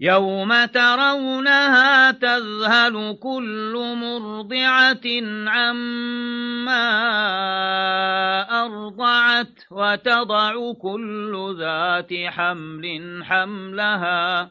يوم ترونها تذهل كل مرضعة عما أرضعت وتضع كل ذات حمل حملها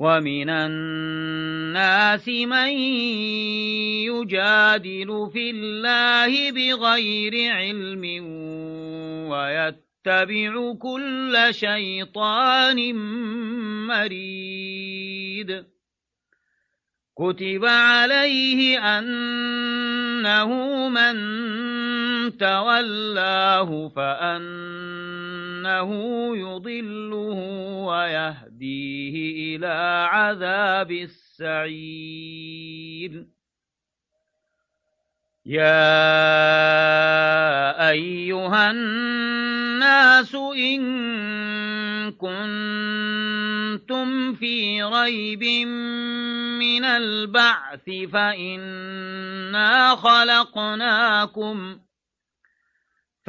ومن الناس من يجادل في الله بغير علم ويتبع كل شيطان مريد. كتب عليه أنه من تولاه فأنه يضله ويهديه إلى عذاب السعير يا أيها الناس إن كنتم في ريب من البعث فإنا خلقناكم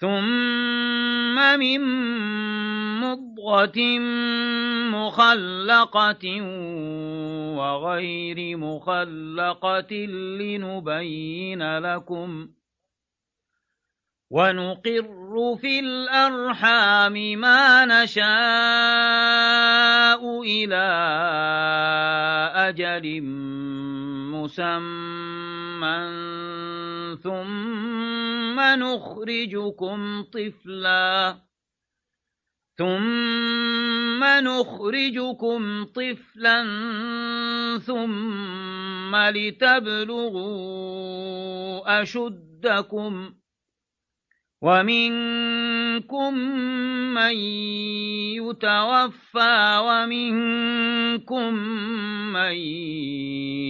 ثم من مضغة مخلقة وغير مخلقة لنبين لكم ونقر في الأرحام ما نشاء إلى أجل مسمى ثم نخرجكم طفلا ثم نخرجكم طفلا ثم لتبلغوا أشدكم ومنكم من يتوفى ومنكم من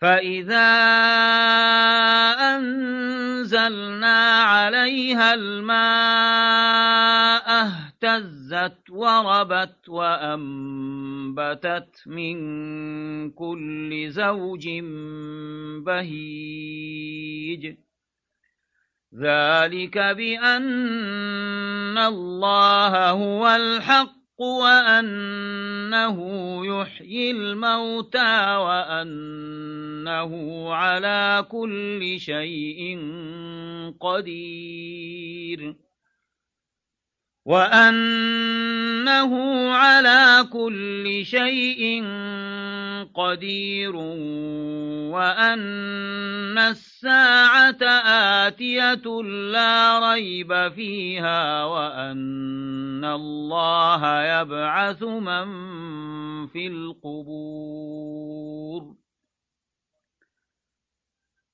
فإذا أنزلنا عليها الماء اهتزت وربت وأنبتت من كل زوج بهيج ذلك بأن الله هو الحق وأنه يحيي الموتى وأنه على كل شيء قدير. وأنه على كل شيء قدير. وأن الساعة آتية لا ريب فيها وأن الله يبعث من في القبور.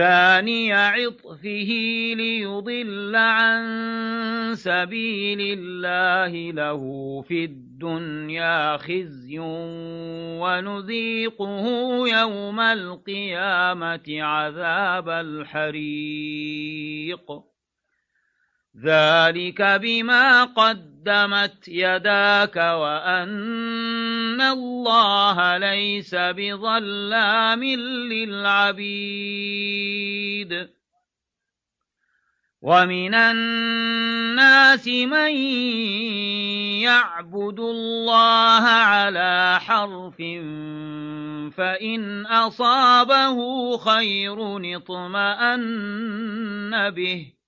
ثاني عطفه ليضل عن سبيل الله له في الدنيا خزي ونذيقه يوم القيامة عذاب الحريق. ذلك بما قدمت يداك وأن الله ليس بظلام للعبيد ومن الناس من يعبد الله على حرف فإن أصابه خير اطمأن به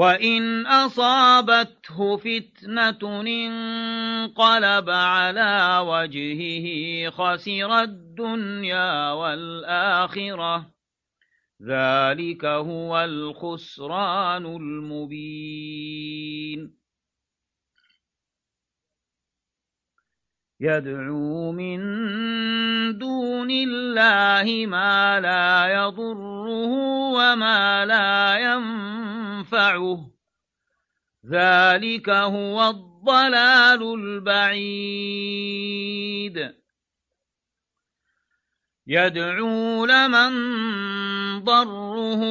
وإن أصابته فتنة انقلب على وجهه خسر الدنيا والآخرة ذلك هو الخسران المبين يدعو من دون الله ما لا يضره وما لا ينفعه ذلك هو الضلال البعيد يدعو لمن ضره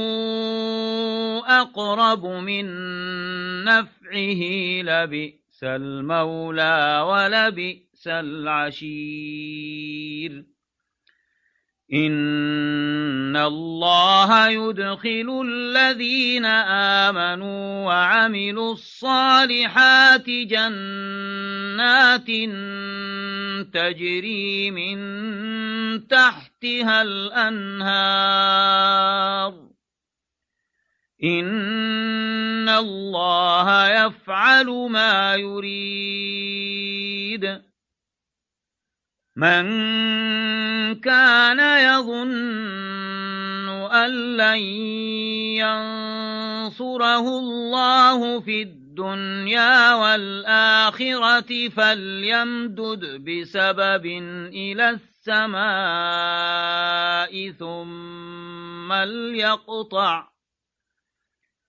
أقرب من نفعه لبئس المولى ولبئس بئس العشير. إن الله يدخل الذين آمنوا وعملوا الصالحات جنات تجري من تحتها الأنهار. إن الله يفعل ما يريد من كان يظن أن لن ينصره الله في الدنيا والآخرة فليمدد بسبب إلى السماء ثم ليقطع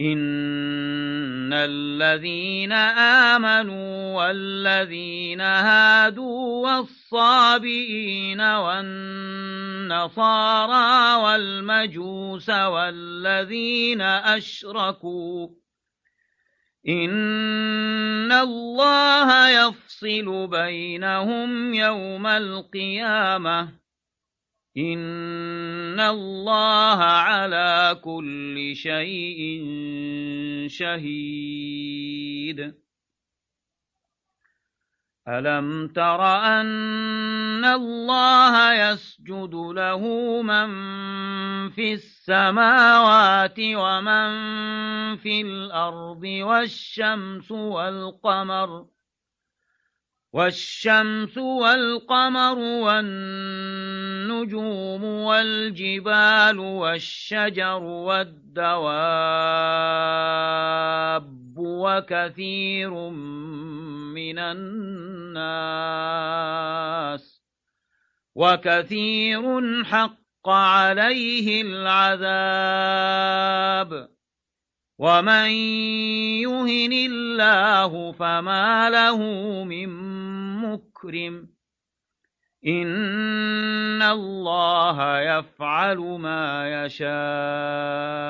إن الذين آمنوا والذين هادوا والصابئين والنصارى والمجوس والذين أشركوا إن الله يفصل بينهم يوم القيامة إن الله على كل شيء شهيد. ألم تر أن الله يسجد له من في السماوات ومن في الأرض والشمس والقمر والشمس والقمر والنجوم والجبال والشجر والدواب وكثير من الناس وكثير حق عليه العذاب ومن يهن الله فما له من مكرم إن الله يفعل ما يشاء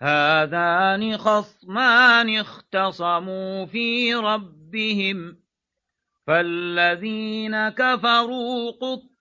هذان خصمان اختصموا في ربهم فالذين كفروا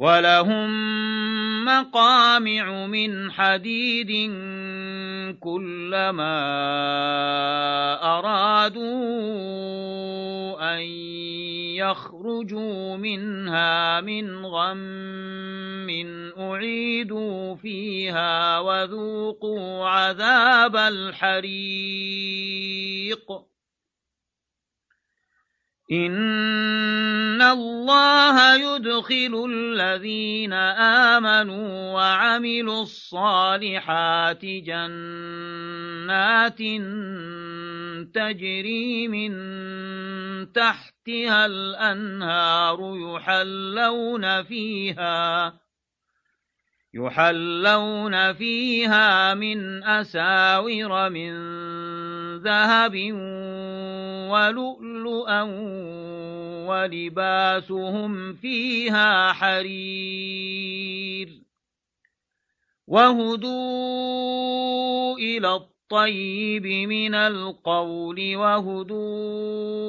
ولهم مقامع من حديد كلما أرادوا أن يخرجوا منها من غم أعيدوا فيها وذوقوا عذاب الحريق إن الله يدخل الذين آمنوا وعملوا الصالحات جنات تجري من تحتها الأنهار يحلون فيها يحلون فيها من أساور من ذهب ولؤلؤا ولباسهم فيها حرير وهدوا إلى الطيب من القول وهدوا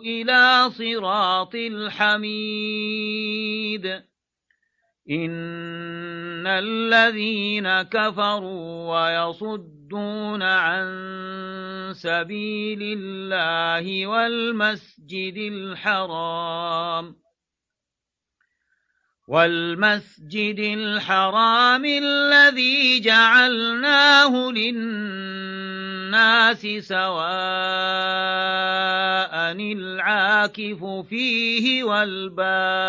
إلى صراط الحميد إن الذين كفروا ويصدون عن سبيل الله والمسجد الحرام والمسجد الحرام الذي جعلناه للناس سواء العاكف فيه والباد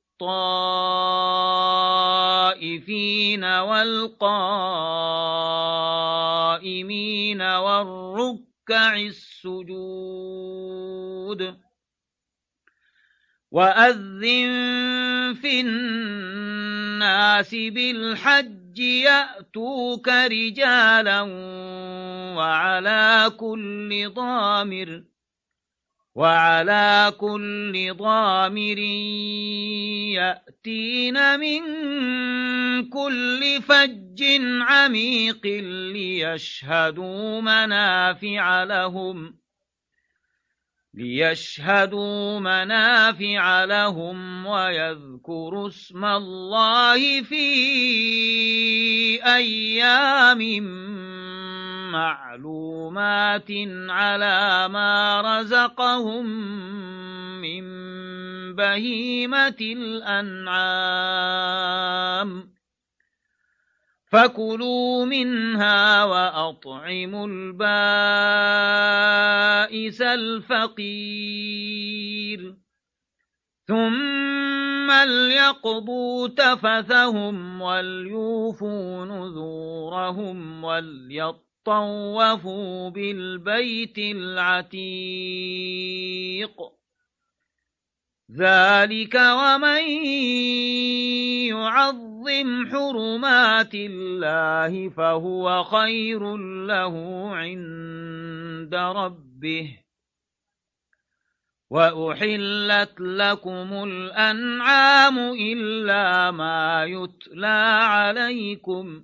الطائفين والقائمين والركع السجود وأذن في الناس بالحج يأتوك رجالا وعلى كل ضامر وعلى كل ضامر يأتين من كل فج عميق ليشهدوا منافع لهم ليشهدوا منافع لهم ويذكروا اسم الله في أيام معلومات على ما رزقهم من بهيمة الأنعام. فكلوا منها وأطعموا البائس الفقير. ثم ليقضوا تفثهم وليوفوا نذورهم وليطلقوا طوفوا بالبيت العتيق. ذلك ومن يعظم حرمات الله فهو خير له عند ربه. وأحلت لكم الأنعام إلا ما يتلى عليكم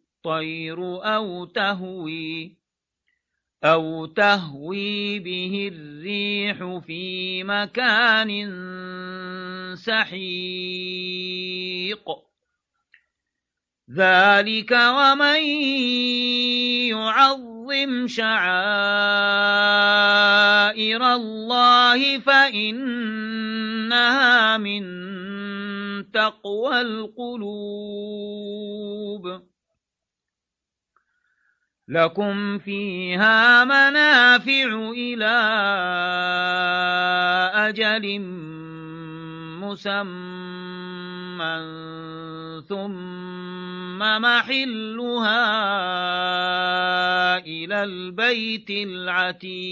الطير أو تهوي أو تهوي به الريح في مكان سحيق. ذلك ومن يعظم شعائر الله فإنها من تقوى القلوب. لكم فيها منافع إلى أجل مسمى ثم محلها إلى البيت العتيق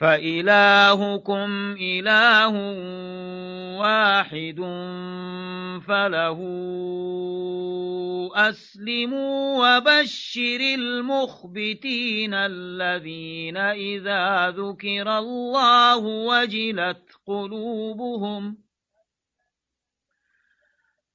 فإلهكم إله واحد فله أسلموا وبشر المخبتين الذين إذا ذكر الله وجلت قلوبهم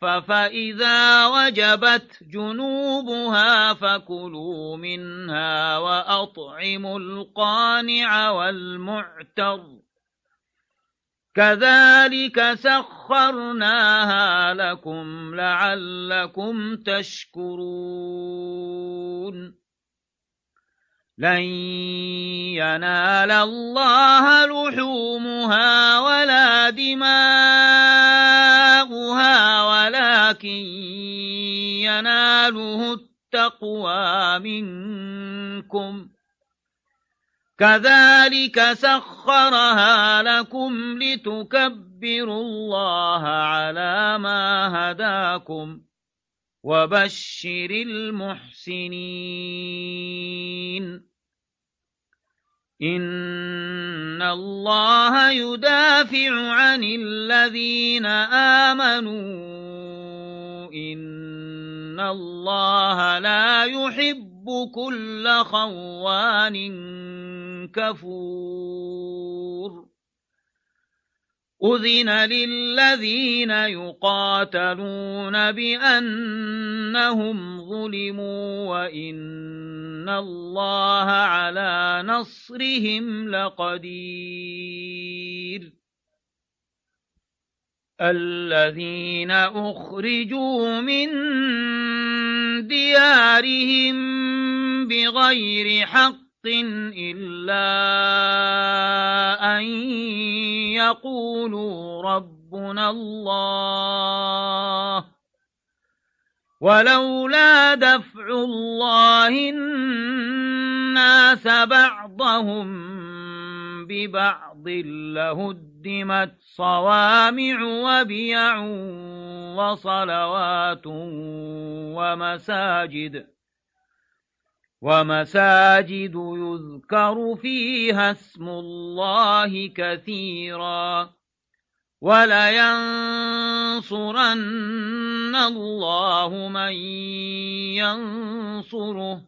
فإذا وجبت جنوبها فكلوا منها وأطعموا القانع والمعتر كذلك سخرناها لكم لعلكم تشكرون لن ينال الله لحومها ولا دماؤها ولكن يناله التقوى منكم كذلك سخرها لكم لتكبروا الله على ما هداكم وبشر المحسنين إن الله يدافع عن الذين آمنوا إن الله لا يحب كل خوان كفور أذن للذين يقاتلون بأنهم ظلموا وإن الله على نصرهم لقدير الذين أخرجوا من ديارهم بغير حق إلا أن يقولوا ربنا الله ولولا دفع الله الناس بعضهم ببعض لهدمت صوامع وبيع وصلوات ومساجد ومساجد يذكر فيها اسم الله كثيرا ولينصرن الله من ينصره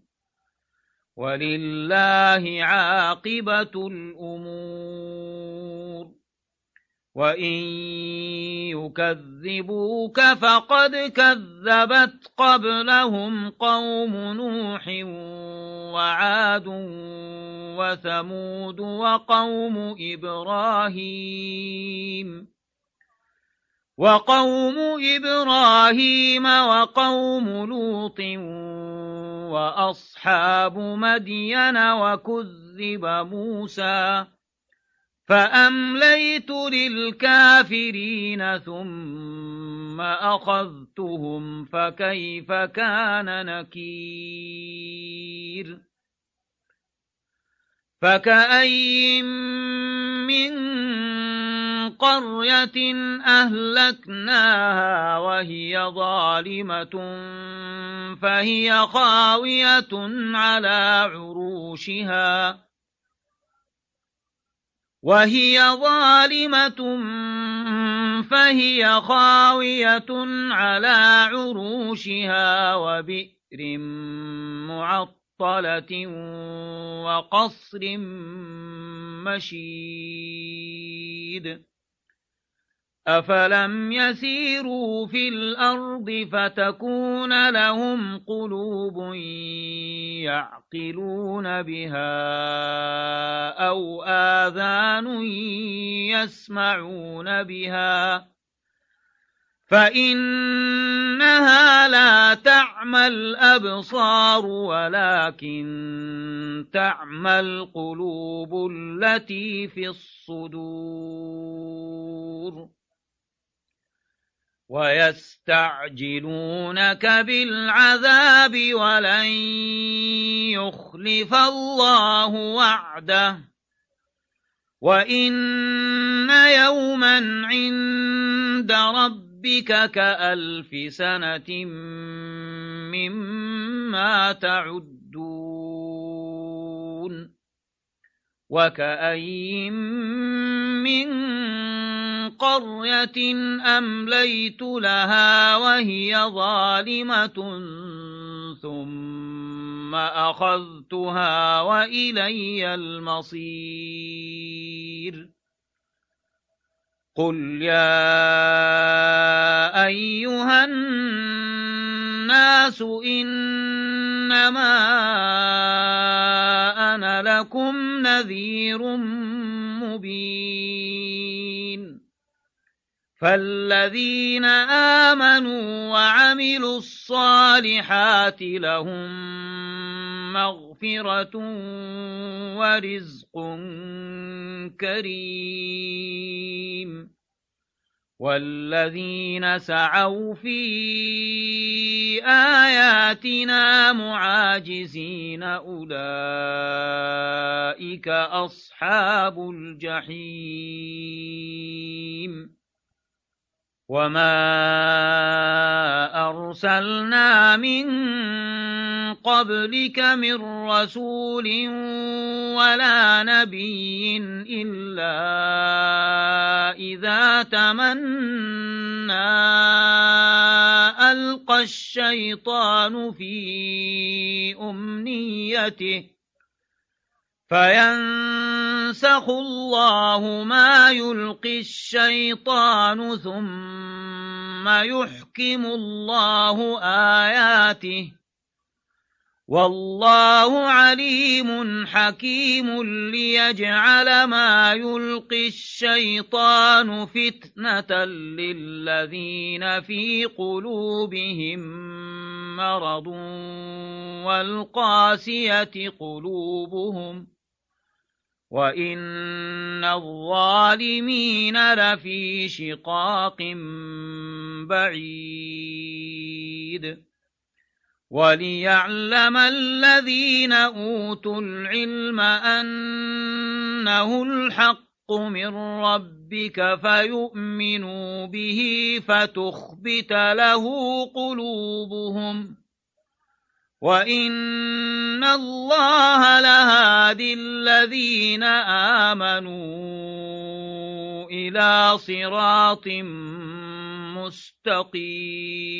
ولله عاقبة الأمور. وإن يكذبوك فقد كذبت قبلهم قوم نوح وعاد وثمود وقوم إبراهيم. وقوم إبراهيم وقوم لوط وأصحاب مدين وكذب موسى فأمليت للكافرين ثم أخذتهم فكيف كان نكير فكأي من قرية أهلكناها وهي ظالمة فهي خاوية على عروشها. وهي ظالمة فهي خاوية على عروشها وبئر معطلة وقصر مشيد. أفلم يسيروا في الأرض فتكون لهم قلوب يعقلون بها أو آذان يسمعون بها فإنها لا تعمى الأبصار ولكن تعمى القلوب التي في الصدور ويستعجلونك بالعذاب ولن يخلف الله وعده. وإن يوما عند ربك كألف سنة مما تعدون. وكأي من قرية أمليت لها وهي ظالمة ثم أخذتها وإلي المصير قل يا أيها الناس إنما أنا لكم نذير مبين. فالذين آمنوا وعملوا الصالحات لهم مغفرة ورزق كريم. والذين سعوا في آياتنا معاجزين أولئك أصحاب الجحيم وما أرسلنا من قبلك من رسول ولا نبي إلا إذا تمنى ألقى الشيطان في أمنيته فينسخ الله ما يلقي الشيطان ثم يحكم الله آياته والله عليم حكيم ليجعل ما يلقي الشيطان فتنة للذين في قلوبهم مرض والقاسية قلوبهم وإن الظالمين لفي شقاق بعيد وليعلم الذين أوتوا العلم أنه الحق من ربك فيؤمنوا به فتخبت له قلوبهم وإن الله لهادي الذين آمنوا إلى صراط مستقيم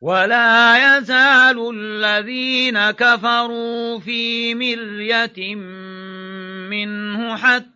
ولا يزال الذين كفروا في مرية منه حتى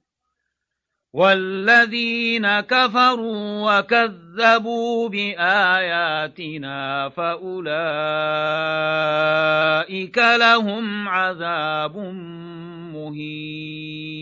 والذين كفروا وكذبوا بآياتنا فأولئك لهم عذاب مهين.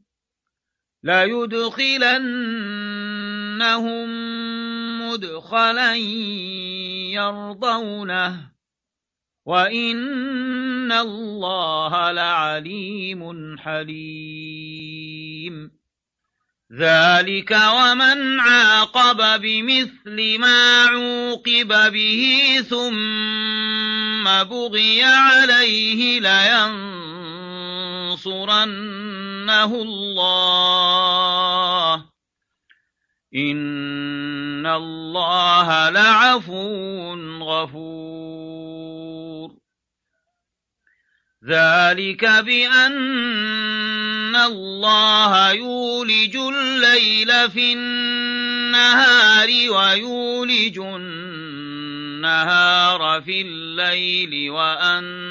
ليدخلنهم مدخلا يرضونه وإن الله لعليم حليم ذلك ومن عاقب بمثل ما عوقب به ثم بغي عليه لينصرنه الله إن الله لعفو غفور. ذلك بأن الله يولج الليل في النهار ويولج النهار في الليل وأن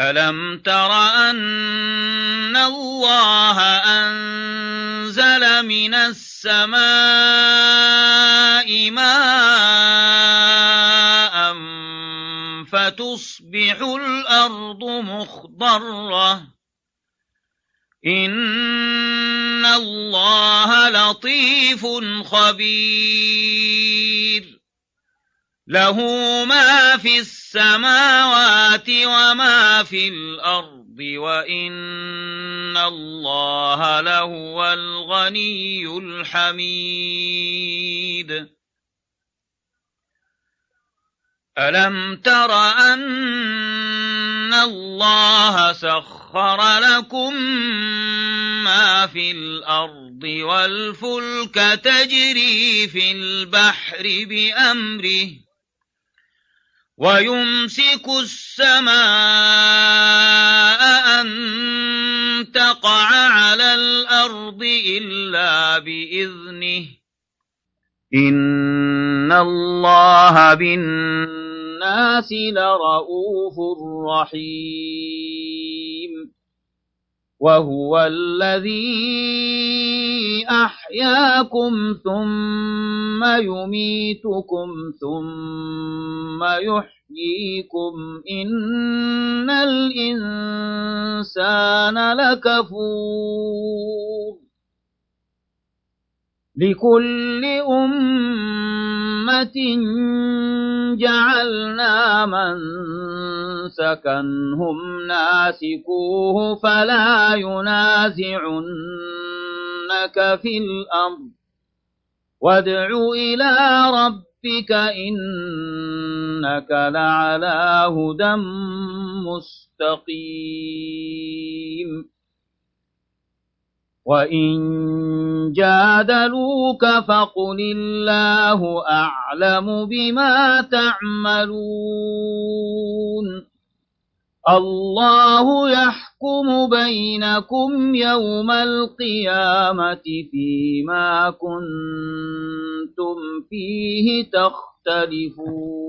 ألم تر أن الله أنزل من السماء ماء فتصبح الأرض مخضرة إن الله لطيف خبير له ما في السماوات وما في الأرض وإن الله لهو الغني الحميد. ألم تر أن الله سخر لكم ما في الأرض والفلك تجري في البحر بأمره؟ ويمسك السماء أن تقع على الأرض إلا بإذنه. إن الله بالناس لرؤوف رحيم. وهو الذي أحياكم ثم يميتكم ثم يحييكم. إن الإنسان لكفور. لكل أمة جعلنا من سكنهم ناسكوه فلا ينازعنك في الأمر وادع إلى ربك إنك لعلى هدى مستقيم. وإن جادلوك فقل الله أعلم بما تعملون الله يحكم بينكم يوم القيامة فيما كنتم فيه تختلفون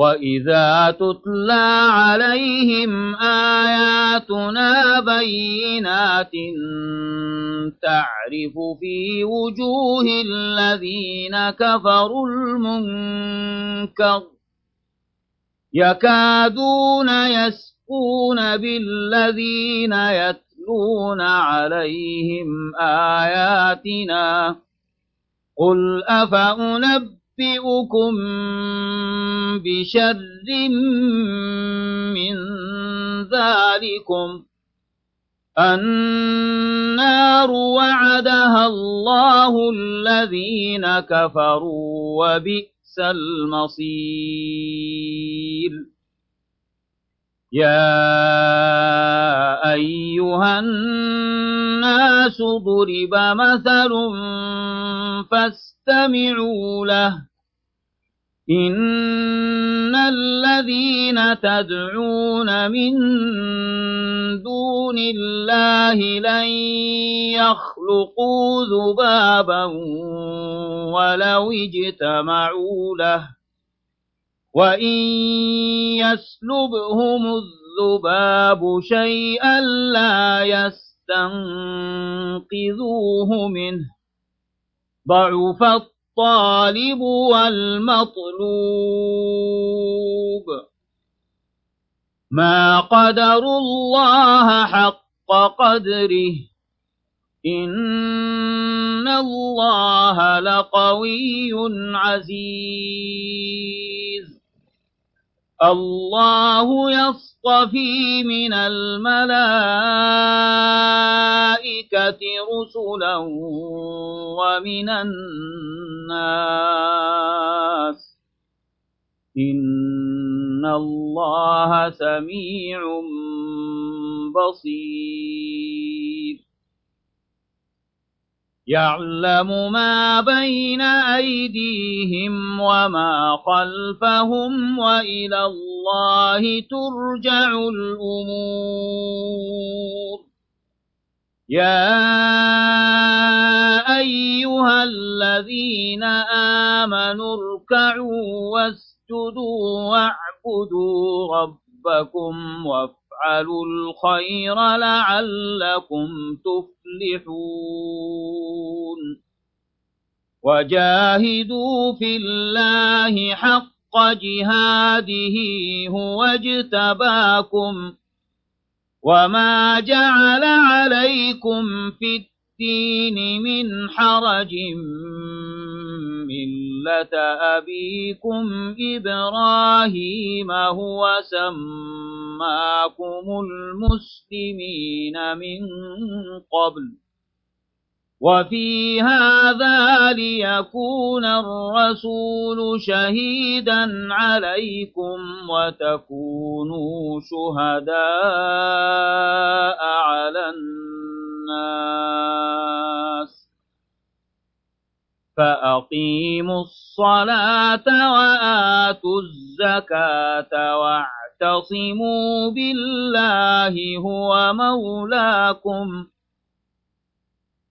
وإذا تتلى عليهم آياتنا بينات تعرف في وجوه الذين كفروا المنكر يكادون يَسْتَهْزِئُونَ بِالَّذِينَ يَتْلُونَ عَلَيْهِمْ آيَاتِنَا قُلْ أَفَأُنَبِّئُكُم بِشَرٍّ مِّن ذَلِكُمْ. النار وعدها الله الذين كفروا وبئس المصير. يا أيها الناس ضرب مثل فاستمعوا له إن الذين تدعون من دون الله لن يخلقوا ذبابا ولو اجتمعوا له وإن يسلبهم الذباب شيئا لا يستنقذوه منه ضعف الطالب والمطلوب. ما قدروا الله حق قدره. إن الله لقوي عزيز. الله يصطفي من الملائكة رسلا ومن الناس. إن الله سميع بصير. يعلم ما بين أيديهم وما خلفهم وإلى الله ترجع الأمور. يا أيها الذين آمنوا اركعوا واسجدوا واعبدوا ربكم وافعلوا وافعلوا الخير لعلكم تفلحون. وجاهدوا في الله حق جهاده هو اجتباكم. وما جعل عليكم في الدين من حرج ملة أبيكم إبراهيم هو سماكم المسلمين من قبل وفي هذا ليكون الرسول شهيدا عليكم وتكونوا شهداء على الناس. فأقيموا الصلاة وآتوا الزكاة واعتصموا بالله هو مولاكم.